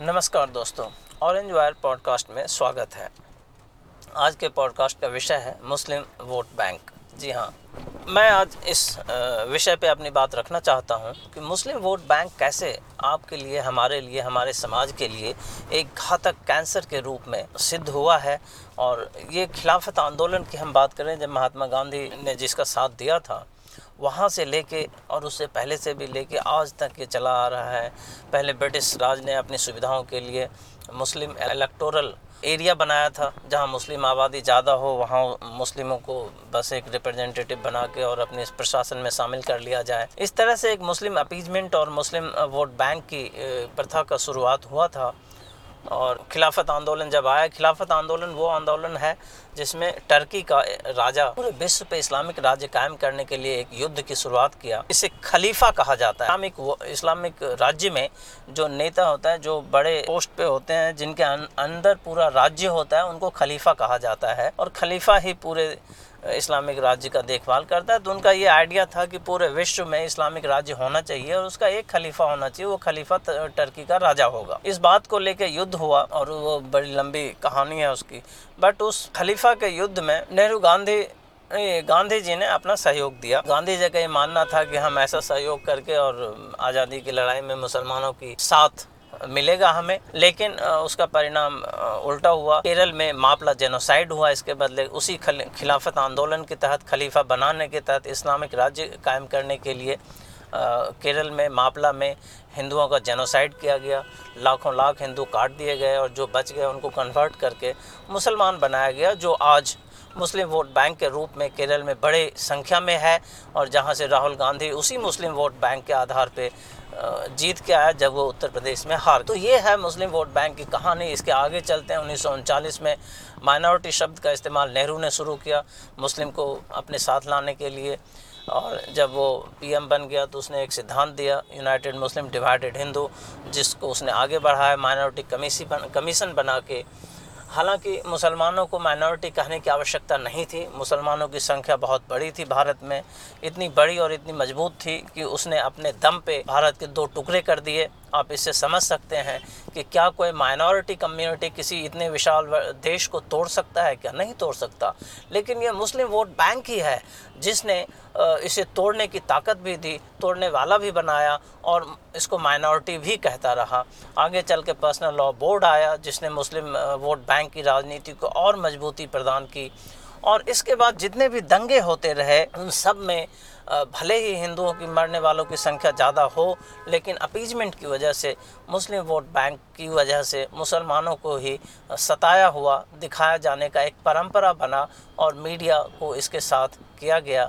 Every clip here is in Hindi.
नमस्कार दोस्तों ऑरेंज वायर पॉडकास्ट में स्वागत है। आज के पॉडकास्ट का विषय है मुस्लिम वोट बैंक जी हाँ मैं आज इस विषय पे अपनी बात रखना चाहता हूँ कि मुस्लिम वोट बैंक कैसे आपके लिए, हमारे लिए, हमारे समाज के लिए एक घातक कैंसर के रूप में सिद्ध हुआ है। और ये खिलाफत आंदोलन की हम बात करें जब महात्मा गांधी ने जिसका साथ दिया था वहाँ से लेके और उससे पहले से भी लेके आज तक ये चला आ रहा है। पहले ब्रिटिश राज ने अपनी सुविधाओं के लिए मुस्लिम इलेक्टोरल एरिया बनाया था, जहाँ मुस्लिम आबादी ज़्यादा हो, वहाँ मुस्लिमों को बस एक रिप्रेजेंटेटिव बना के और अपने प्रशासन में शामिल कर लिया जाए। इस तरह से एक मुस्लिम अपीजमेंट और मुस्लिम वोट बैंक की प्रथा का शुरुआत हुआ था। और खिलाफत आंदोलन जब आया, खिलाफत आंदोलन वो आंदोलन है जिसमें टर्की का राजा पूरे विश्व पे इस्लामिक राज्य कायम करने के लिए एक युद्ध की शुरुआत किया। इसे खलीफा कहा जाता है। इस्लामिक इस्लामिक राज्य में जो नेता होता है, जो बड़े पोस्ट पे होते हैं, जिनके अं- अंदर पूरा राज्य होता है, उनको खलीफा कहा जाता है। और खलीफा ही पूरे इस्लामिक राज्य का देखभाल करता है तो उनका ये आइडिया था कि पूरे विश्व में इस्लामिक राज्य होना चाहिए और उसका एक खलीफा होना चाहिए, वो खलीफा टर्की का राजा होगा। इस बात को लेकर युद्ध हुआ और वो बड़ी लंबी कहानी है उसकी। बट उस खलीफा के युद्ध में नेहरू गांधी गांधी जी ने अपना सहयोग दिया। गांधी जी का ये मानना था कि हम ऐसा सहयोग करके और आज़ादी की लड़ाई में मुसलमानों की साथ मिलेगा हमें लेकिन उसका परिणाम उल्टा हुआ। केरल में मापला जेनोसाइड हुआ इसके बदले उसी खल, खिलाफत आंदोलन के तहत खलीफा बनाने के तहत इस्लामिक राज्य कायम करने के लिए केरल में मापला में हिंदुओं का जेनोसाइड किया गया। लाखों लाख हिंदू काट दिए गए और जो बच गए उनको कन्वर्ट करके मुसलमान बनाया गया जो आज मुस्लिम वोट बैंक के रूप में केरल में बड़े संख्या में है और जहाँ से राहुल गांधी उसी मुस्लिम वोट बैंक के आधार पे अ, जीत के आया जब वो उत्तर प्रदेश में हार तो ये है मुस्लिम वोट बैंक की कहानी। इसके आगे चलते हैं। उन्नीस में माइनॉरिटी शब्द का इस्तेमाल नेहरू ने शुरू किया मुस्लिम को अपने साथ लाने के लिए और जब वो पीएम बन गया तो उसने एक सिद्धांत दिया यूनाइटेड मुस्लिम डिवाइडेड हिंदू जिसको उसने आगे बढ़ाया। माइनॉरिटी कमीसी बन, कमीशन बना के हालाँकि मुसलमानों को माइनॉरिटी कहने की आवश्यकता नहीं थी। मुसलमानों की संख्या बहुत बड़ी थी भारत में। इतनी बड़ी और इतनी मज़बूत थी कि उसने अपने दम पे भारत के दो टुकड़े कर दिए। आप इससे समझ सकते हैं कि क्या कोई माइनॉरिटी कम्युनिटी किसी इतने विशाल देश को तोड़ सकता है क्या? नहीं तोड़ सकता। लेकिन ये मुस्लिम वोट बैंक ही है, जिसने इसे तोड़ने की ताकत भी दी, तोड़ने वाला भी बनाया और इसको माइनॉरिटी भी कहता रहा। आगे चल के पर्सनल लॉ बोर्ड आया, जिसने मुस्लिम वोट बैंक की राजनीति को और मजबूती प्रदान की। और इसके बाद जितने भी दंगे होते रहे, उन सब में भले ही हिंदुओं की मरने वालों की संख्या ज़्यादा हो, लेकिन अपीजमेंट की वजह से, मुस्लिम वोट बैंक की वजह से मुसलमानों को ही सताया हुआ, दिखाया जाने का एक परंपरा बना और मीडिया को इसके साथ किया गया।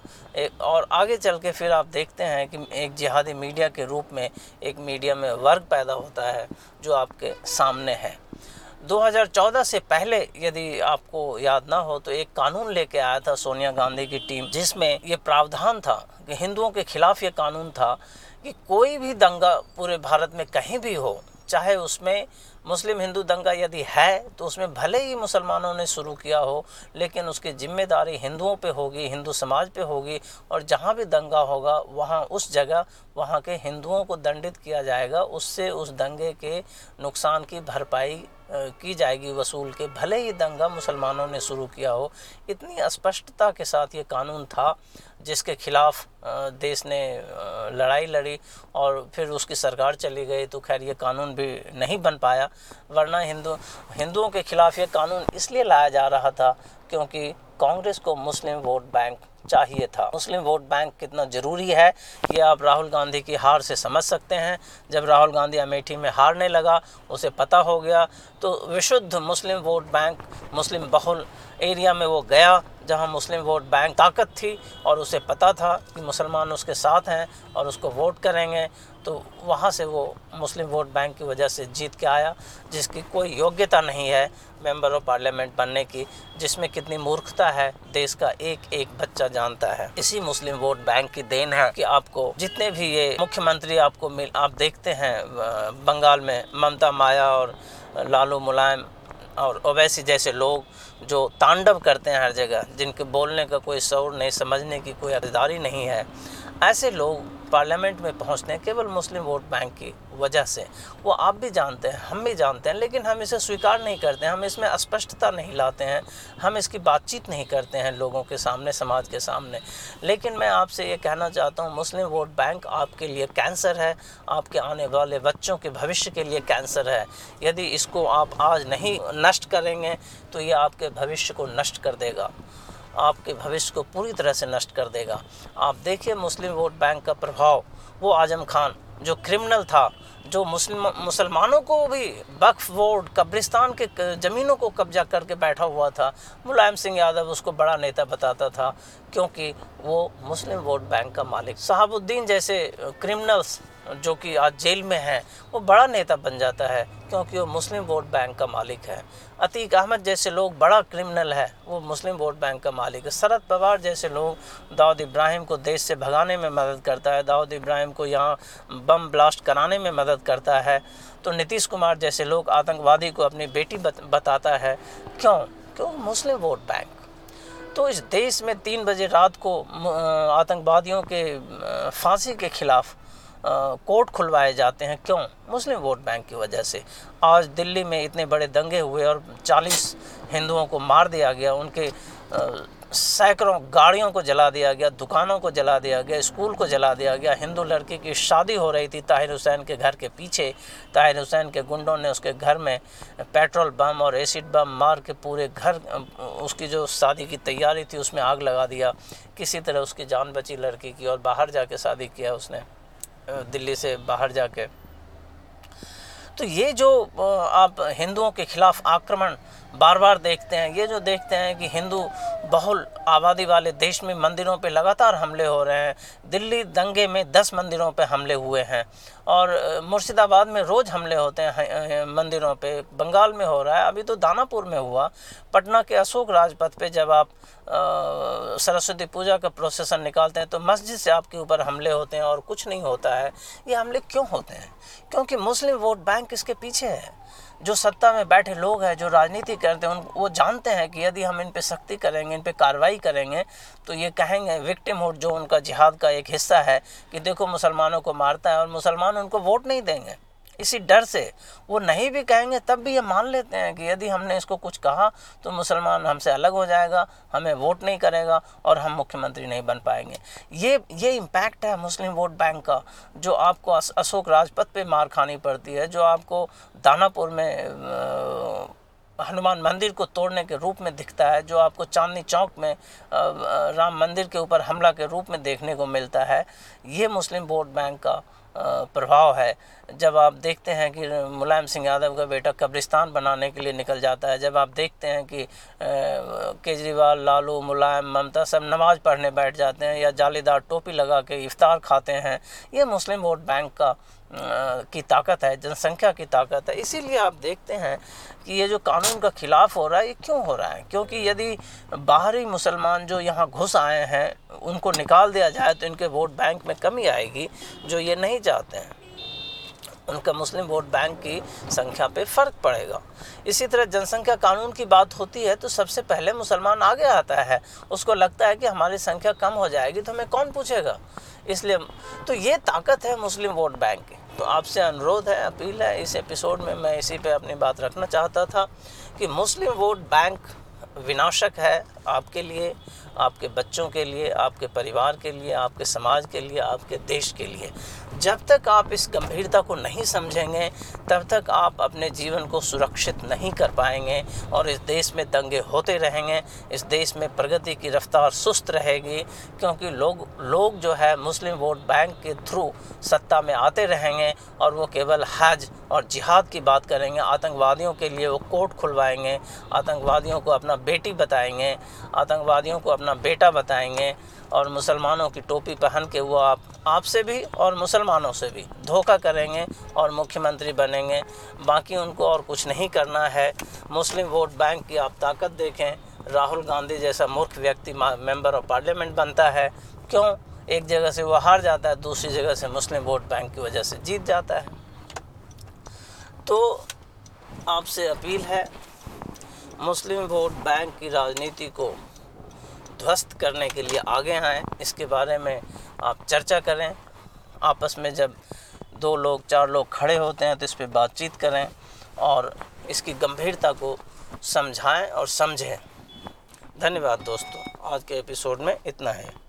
और आगे चल के फिर आप देखते हैं कि एक जिहादी मीडिया के रूप में एक मीडिया में वर्ग पैदा होता है, जो आपके सामने है। 2014 से पहले यदि आपको याद ना हो तो एक कानून लेके आया था सोनिया गांधी की टीम, जिसमें ये प्रावधान था कि हिंदुओं के खिलाफ ये कानून था कि कोई भी दंगा पूरे भारत में कहीं भी हो, चाहे उसमें मुस्लिम हिंदू दंगा यदि है तो उसमें भले ही मुसलमानों ने शुरू किया हो, लेकिन उसकी ज़िम्मेदारी हिंदुओं पे होगी, हिंदू समाज पे होगी, और जहाँ भी दंगा होगा, वहाँ उस जगह, वहाँ के हिंदुओं को दंडित किया जाएगा, उससे उस दंगे के नुकसान की भरपाई की जाएगी वसूल के, भले ही दंगा मुसलमानों ने शुरू किया हो। इतनी स्पष्टता के साथ ये कानून था, जिसके खिलाफ देश ने लड़ाई लड़ी और फिर उसकी सरकार चली गई तो खैर ये कानून भी नहीं बन पाया। वरना हिंदू, हिंदुओं के खिलाफ ये कानून इसलिए लाया जा रहा था, क्योंकि कांग्रेस को मुस्लिम वोट बैंक चाहिए था। मुस्लिम वोट बैंक कितना ज़रूरी है, ये आप राहुल गांधी की हार से समझ सकते हैं। जब राहुल गांधी अमेठी में हारने लगा, उसे पता हो गया तो विशुद्ध मुस्लिम वोट बैंक, मुस्लिम बहुल एरिया में वो गया, जहाँ मुस्लिम वोट बैंक ताकत थी और उसे पता था कि मुसलमान उसके साथ हैं और उसको वोट करेंगे। तो वहाँ से वो मुस्लिम वोट बैंक की वजह से जीत के आया, जिसकी कोई योग्यता नहीं है मेंबर ऑफ़ पार्लियामेंट बनने की, जिसमें कितनी मूर्खता है, देश का एक एक बच्चा जानता है। इसी मुस्लिम वोट बैंक की देन है कि आपको जितने भी ये मुख्यमंत्री आपको मिल, आप देखते हैं बंगाल में ममता माया और लालू मुलायम और ओवैसी जैसे लोग जो तांडव करते हैं हर जगह, जिनके बोलने का कोई शौर नहीं, समझने की कोई अदारी नहीं है ऐसे लोग पार्लियामेंट में पहुँचते हैं केवल मुस्लिम वोट बैंक की वजह से। वो आप भी जानते हैं, हम भी जानते हैं, लेकिन हम इसे स्वीकार नहीं करते हैं हम इसमें अस्पष्टता नहीं लाते हैं, हम इसकी बातचीत नहीं करते हैं लोगों के सामने, समाज के सामने। लेकिन मैं आपसे ये कहना चाहता हूँ, मुस्लिम वोट बैंक आपके लिए कैंसर है, आपके आने वाले बच्चों के भविष्य के लिए कैंसर है। यदि इसको आप आज नहीं नष्ट करेंगे तो ये आपके भविष्य को नष्ट कर देगा। आपके भविष्य को पूरी तरह से नष्ट कर देगा। आप देखिए मुस्लिम वोट बैंक का प्रभाव। वो आज़म खान, जो क्रिमिनल था, जो मुस्लिम, मुसलमानों को भी वक्फ बोर्ड कब्रिस्तान के, ज़मीनों को कब्जा करके बैठा हुआ था। मुलायम सिंह यादव उसको बड़ा नेता बताता था, क्योंकि वो मुस्लिम वोट बैंक का मालिक। शहाबुद्दीन जैसे क्रिमिनल्स जो कि आज जेल में है वो बड़ा नेता बन जाता है क्योंकि वो मुस्लिम वोट बैंक का मालिक है। अतीक अहमद जैसे लोग बड़ा क्रिमिनल है वो मुस्लिम वोट बैंक का मालिक है। शरद पवार जैसे लोग दाऊद इब्राहिम को देश से भगाने में मदद करता है दाऊद इब्राहिम को यहाँ बम ब्लास्ट कराने में मदद करता है। तो नीतीश कुमार जैसे लोग आतंकवादी को अपनी बेटी बत, बताता है। क्यों? क्यों? Muslim vote bank. तो इस देश में तीन बजे रात को आतंकवादियों के फांसी के खिलाफ कोर्ट खुलवाए जाते हैं। क्यों? मुस्लिम वोट बैंक की वजह से। आज दिल्ली में इतने बड़े दंगे हुए और 40 हिंदुओं को मार दिया गया, उनके सैकड़ों गाड़ियों को जला दिया गया, दुकानों को जला दिया गया, स्कूल को जला दिया गया। हिंदू लड़की की शादी हो रही थी ताहिर हुसैन के घर के पीछे। ताहिर हुसैन के गुंडों ने उसके घर में पेट्रोल बम और एसिड बम मार के पूरे घर उसकी जो शादी की तैयारी थी, उसमें आग लगा दिया। किसी तरह उसकी जान बची लड़की की और बाहर जाके शादी किया उसने। दिल्ली से बाहर जाके। तो ये जो आप हिंदुओं के खिलाफ आक्रमण बार बार देखते हैं, ये जो देखते हैं कि हिंदू बहुल आबादी वाले देश में मंदिरों पे लगातार हमले हो रहे हैं। दिल्ली दंगे में दस मंदिरों पे हमले हुए हैं। और मुर्शिदाबाद में रोज़ हमले होते हैं मंदिरों पे। बंगाल में हो रहा है। अभी तो दानापुर में हुआ। पटना के अशोक राजपथ पे जब आप सरस्वती पूजा का प्रोसेसन निकालते हैं तो मस्जिद से आपके ऊपर हमले होते हैं और कुछ नहीं होता है। ये हमले क्यों होते हैं? क्योंकि मुस्लिम वोट बैंक इसके पीछे है। जो सत्ता में बैठे लोग हैं, जो राजनीति करते हैं, उन, वो जानते हैं कि यदि हम इन पर सख्ती करेंगे, इन पर कार्रवाई करेंगे तो ये कहेंगे विक्टिम हुड जो उनका जिहाद का एक हिस्सा है कि देखो मुसलमानों को मारता है और मुसलमान उनको वोट नहीं देंगे। इसी डर से। वो नहीं भी कहेंगे, तब भी ये मान लेते हैं कि यदि हमने इसको कुछ कहा तो मुसलमान हमसे अलग हो जाएगा, हमें वोट नहीं करेगा और हम मुख्यमंत्री नहीं बन पाएँगे। ये ये इम्पैक्ट है मुस्लिम वोट बैंक का, जो आपको अशोक राजपथ पे मार खानी पड़ती है, जो आपको दानापुर में हनुमान मंदिर को तोड़ने के रूप में दिखता है, जो आपको चांदनी चौक में राम मंदिर के ऊपर हमला के रूप में देखने को मिलता है। ये मुस्लिम वोट बैंक का प्रभाव है। जब आप देखते हैं कि मुलायम सिंह यादव का बेटा कब्रिस्तान बनाने के लिए निकल जाता है, जब आप देखते हैं कि केजरीवाल, लालू, मुलायम, ममता सब नमाज़ पढ़ने बैठ जाते हैं या जालीदार टोपी लगा के इफ्तार खाते हैं, ये मुस्लिम वोट बैंक का की ताकत है, जनसंख्या की ताकत है। इसीलिए आप देखते हैं कि ये जो कानून का खिलाफ हो रहा है, ये क्यों हो रहा है? क्योंकि यदि बाहरी मुसलमान जो यहाँ घुस आए हैं, उनको निकाल दिया जाए तो इनके वोट बैंक में कमी आएगी, जो ये नहीं चाहते हैं। उनका मुस्लिम वोट बैंक की संख्या पे फ़र्क पड़ेगा। इसी तरह जनसंख्या कानून की बात होती है तो सबसे पहले मुसलमान आगे आता है। उसको लगता है कि हमारी संख्या कम हो जाएगी तो हमें कौन पूछेगा? इसलिए तो ये ताकत है मुस्लिम वोट बैंक की। तो आपसे अनुरोध है, अपील है, इस एपिसोड में मैं इसी पे अपनी बात रखना चाहता था कि मुस्लिम वोट बैंक विनाशक है आपके लिए आपके बच्चों के लिए, आपके परिवार के लिए, आपके समाज के लिए, आपके देश के लिए। जब तक आप इस गंभीरता को नहीं समझेंगे, तब तक आप अपने जीवन को सुरक्षित नहीं कर पाएँगे और इस देश में दंगे होते रहेंगे, इस देश में प्रगति की रफ्तार सुस्त रहेगी, क्योंकि लोग लोग जो है मुस्लिम वोट बैंक के थ्रू सत्ता में आते रहेंगे और वो केवल हज और जिहाद की बात करेंगे। आतंकवादियों के लिए वो कोर्ट खुलवाएँगे, आतंकवादियों को अपना बेटी बताएँगे, आतंकवादियों को अपना बेटा बताएँगे और मुसलमानों की टोपी पहन के वो आप, आपसे भी और मुसलमानों से भी धोखा करेंगे और मुख्यमंत्री बनेंगे। बाकी उनको और कुछ नहीं करना है। मुस्लिम वोट बैंक की आप ताकत देखें। राहुल गांधी जैसा मूर्ख व्यक्ति मेंबर ऑफ़ पार्लियामेंट बनता है। क्यों? एक जगह से वो हार जाता है, दूसरी जगह से मुस्लिम वोट बैंक की वजह से जीत जाता है। तो आपसे अपील है, मुस्लिम वोट बैंक की राजनीति को ध्वस्त करने के लिए आगे आएँ इसके बारे में आप चर्चा करें। आपस में जब दो लोग, चार लोग खड़े होते हैं तो इस पर बातचीत करें और इसकी गंभीरता को समझाएँ और समझें। धन्यवाद दोस्तों। आज के एपिसोड में इतना है।